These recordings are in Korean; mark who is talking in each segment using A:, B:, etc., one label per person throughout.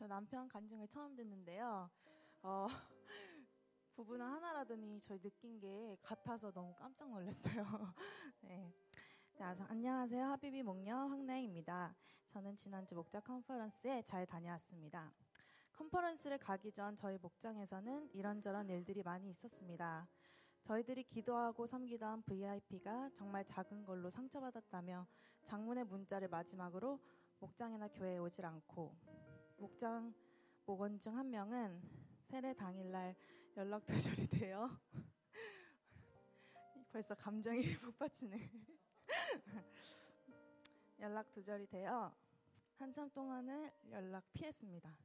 A: 저 남편 간증을 처음 듣는데요. 어, 부부는 하나라더니 저희 느낀 게 같아서 너무 깜짝 놀랐어요. 네. 자, 안녕하세요. 하비비 목녀 황나입니다. 저는 지난주 목자 컨퍼런스에 잘 다녀왔습니다. 컨퍼런스를 가기 전 저희 목장에서는 이런저런 일들이 많이 있었습니다. 저희들이 기도하고 섬기던 VIP가 정말 작은 걸로 상처받았다며 장문의 문자를 마지막으로 목장이나 교회에 오질 않고 목장 목원 중 한 명은 세례 당일날 연락 두절이 돼요. 벌써 감정이 북받치네. 연락 두절이 되어 한참 동안을 연락 피했습니다.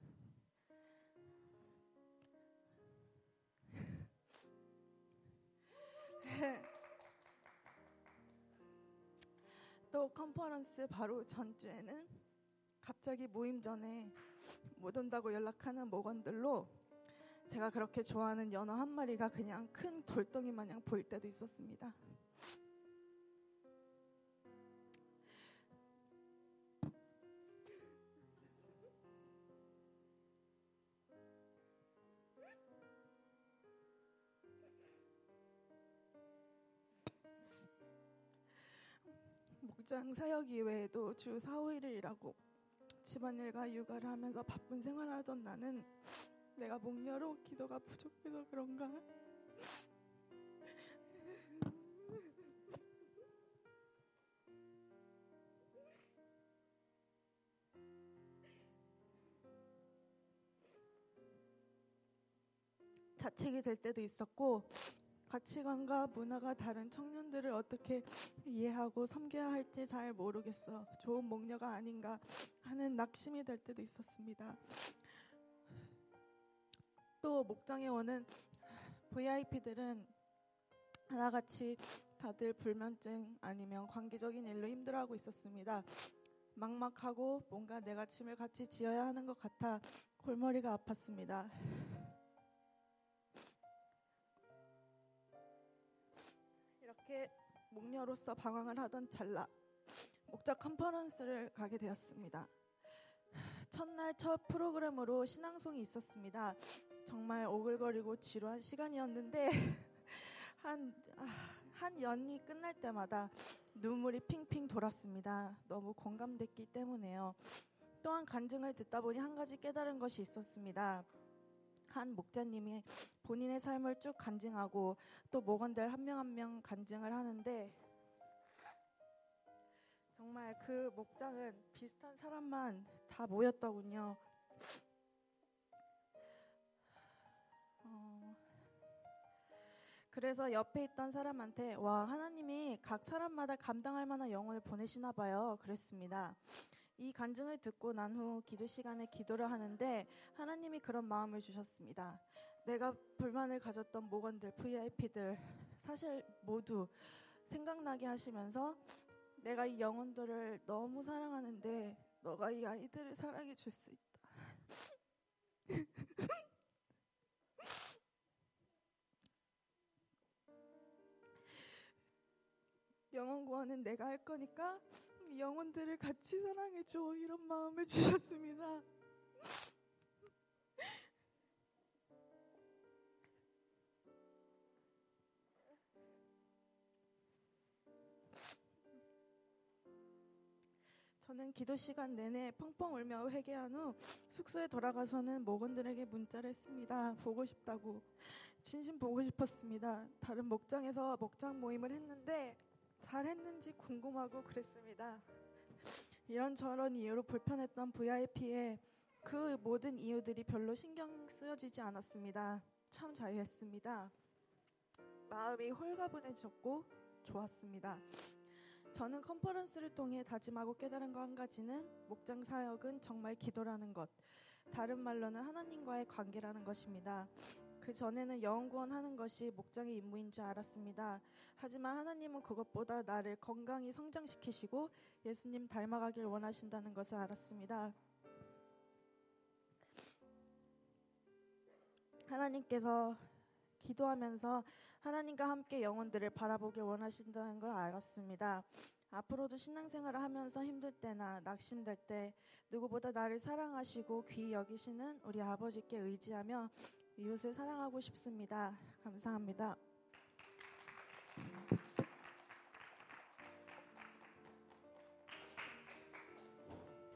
A: 또 컨퍼런스 바로 전주에는 갑자기 모임 전에 못 온다고 연락하는 목원들로 제가 그렇게 좋아하는 연어 한 마리가 그냥 큰 돌덩이 마냥 보일 때도 있었습니다. 목장 사역 이외에도 주 4, 5일을 일하고 집안일과 육아를 하면서 바쁜 생활을 하던 나는 내가 목녀로 기도가 부족해서 그런가? 자책이 될 때도 있었고 가치관과 문화가 다른 청년들을 어떻게 이해하고 섬겨야 할지 잘 모르겠어. 좋은 목녀가 아닌가 하는 낙심이 될 때도 있었습니다. 또 목장에 오는 VIP들은 하나같이 다들 불면증 아니면 관계적인 일로 힘들어하고 있었습니다. 막막하고 뭔가 내가 짐을 같이 지어야 하는 것 같아 골머리가 아팠습니다. 목녀로서 방황을 하던 찰나 목자 컨퍼런스를 가게 되었습니다. 첫날 첫 프로그램으로 신앙송이 있었습니다. 정말 오글거리고 지루한 시간이었는데 한, 아, 한 연이 끝날 때마다 눈물이 핑핑 돌았습니다. 너무 공감됐기 때문에요. 또한 간증을 듣다 보니 한 가지 깨달은 것이 있었습니다. 한 목자님이 본인의 삶을 쭉 간증하고 또 목원들 한 명 한 명 간증을 하는데 정말 그 목장은 비슷한 사람만 다 모였더군요. 어, 그래서 옆에 있던 사람한테 와 하나님이 각 사람마다 감당할 만한 영혼을 보내시나 봐요. 그랬습니다. 이 간증을 듣고 난 후 기도 시간에 기도를 하는데 하나님이 그런 마음을 주셨습니다. 내가 불만을 가졌던 목원들, VIP들 사실 모두 생각나게 하시면서 내가 이 영혼들을 너무 사랑하는데 너가 이 아이들을 사랑해 줄 수 있다. 영혼 구원은 내가 할 거니까 영혼들을 같이 사랑해 줘 이런 마음을 주셨습니다. 저는 기도 시간 내내 펑펑 울며 회개한 후 숙소에 돌아가서는 목원들에게 문자를 했습니다. 보고 싶다고. 진심 보고 싶었습니다. 다른 목장에서 목장 모임을 했는데 잘했는지 궁금하고 그랬습니다. 이런저런 이유로 불편했던 VIP에 그 모든 이유들이 별로 신경 쓰여지지 않았습니다. 참 자유했습니다. 마음이 홀가분해졌고 좋았습니다. 저는 컨퍼런스를 통해 다짐하고 깨달은 거한 가지는 목장 사역은 정말 기도라는 것. 다른 말로는 하나님과의 관계라는 것입니다. 그 전에는 영혼 구원하는 것이 목장의 임무인 줄 알았습니다. 하지만 하나님은 그것보다 나를 건강히 성장시키시고 예수님 닮아가길 원하신다는 것을 알았습니다. 하나님께서 기도하면서 하나님과 함께 영혼들을 바라보길 원하신다는 걸 알았습니다. 앞으로도 신앙생활을 하면서 힘들 때나 낙심될 때 누구보다 나를 사랑하시고 귀히 여기시는 우리 아버지께 의지하며 이웃을 사랑하고 싶습니다. 감사합니다.